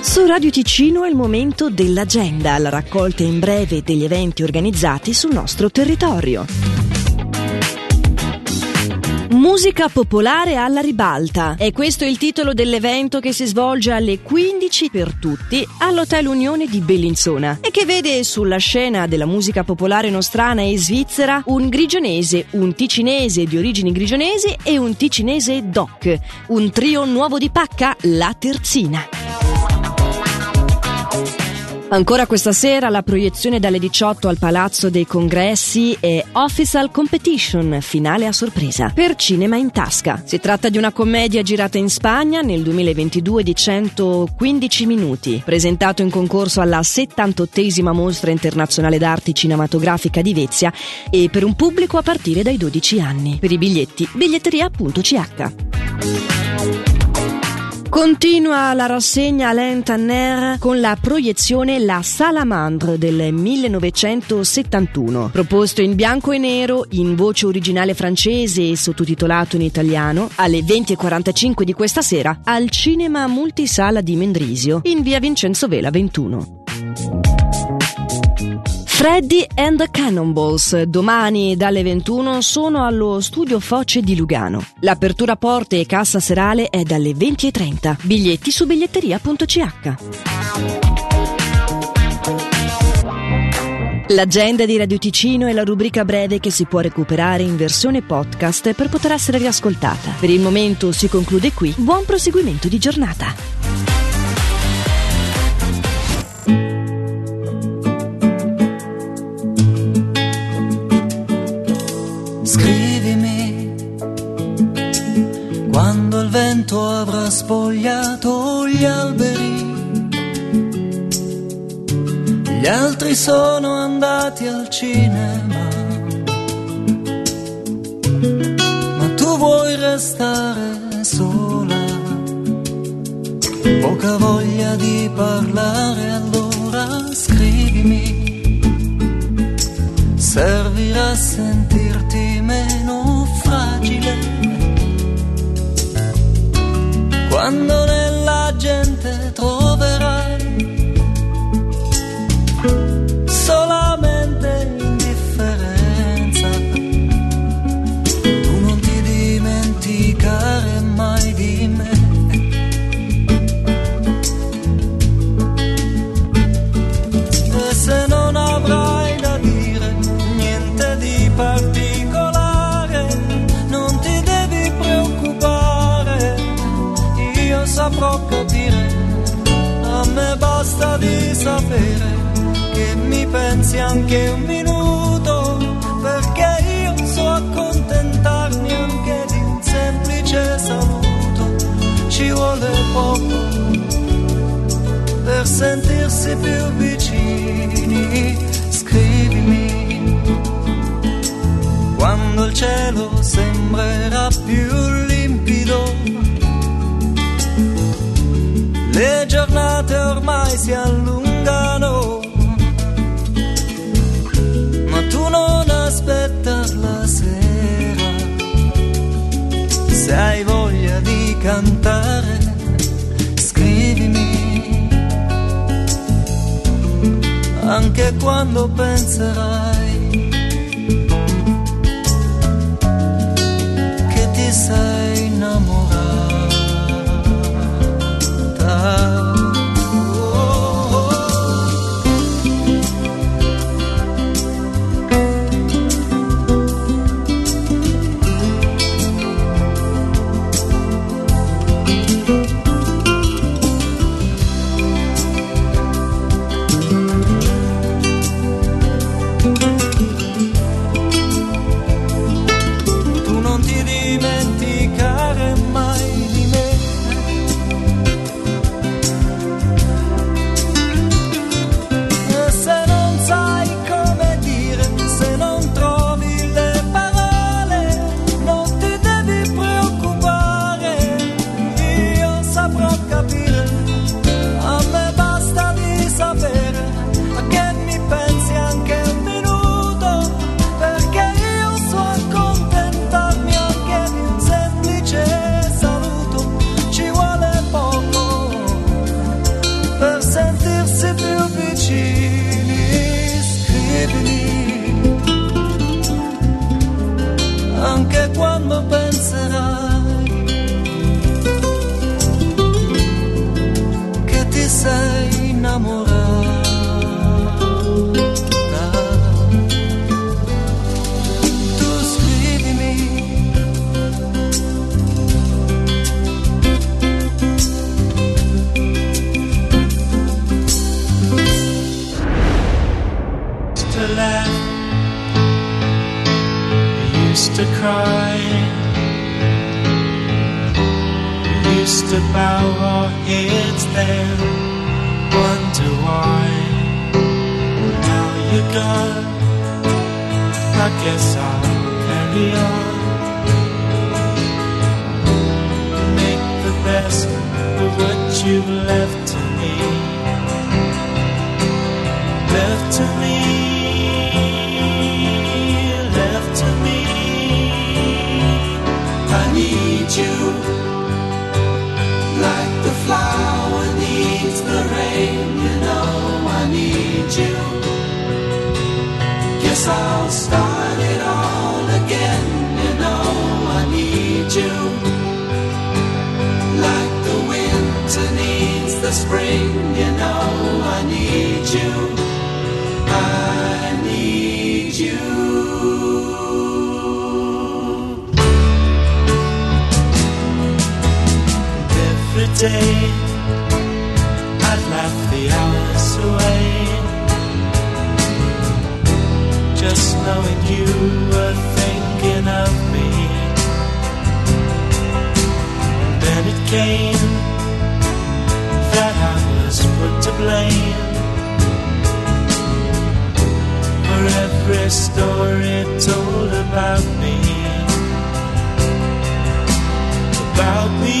Su Radio Ticino è il momento dell'agenda, la raccolta in breve degli eventi organizzati sul nostro territorio. Musica popolare alla ribalta. È questo il titolo dell'evento che si svolge alle 15 per tutti all'Hotel Unione di Bellinzona e che vede sulla scena della musica popolare nostrana e svizzera un grigionese, un ticinese di origini grigionesi e un ticinese doc. Un trio nuovo di pacca, la terzina. Ancora questa sera la proiezione dalle 18 al Palazzo dei Congressi è Official Competition, finale a sorpresa, per Cinema in Tasca. Si tratta di una commedia girata in Spagna nel 2022 di 115 minuti, presentato in concorso alla 78esima Mostra Internazionale d'Arte Cinematografica di Vezia e per un pubblico a partire dai 12 anni. Per i biglietti, biglietteria.ch. Continua la rassegna Alain Tanner con la proiezione La Salamandre del 1971, proposto in bianco e nero in voce originale francese e sottotitolato in italiano alle 20.45 di questa sera al Cinema Multisala di Mendrisio in via Vincenzo Vela 21. Freddy and the Cannonballs, domani dalle 21 sono allo studio Foce di Lugano. L'apertura porte e cassa serale è dalle 20.30. Biglietti su biglietteria.ch. L'agenda di Radio Ticino è la rubrica breve che si può recuperare in versione podcast per poter essere riascoltata. Per il momento si conclude qui. Buon proseguimento di giornata. Vento avrà spogliato gli alberi. Gli altri sono andati al cinema, ma tu vuoi restare sola. Poca voglia di parlare, allora scrivimi servirà a sentirti meno fragile. Quando nella saprò capire, a me basta di sapere che mi pensi anche un minuto, perché io so accontentarmi anche di un semplice saluto, ci vuole poco per sentirsi più vicini, scrivimi. Quando il cielo sembrerà più Le giornate ormai si allungano, ma tu non aspetta la sera, se hai voglia di cantare, scrivimi. anche quando penserai Used to bow our heads then, wonder why. Now you're gone, I guess I'll carry on. Make the best of what you've left to me. I'll start it all again. You know I need you. Like the winter needs the spring. You know I need you. I need you. Every day I'd laugh the hours away Just knowing you were thinking of me. And then it came That I was put to blame. For every story told about me. About me,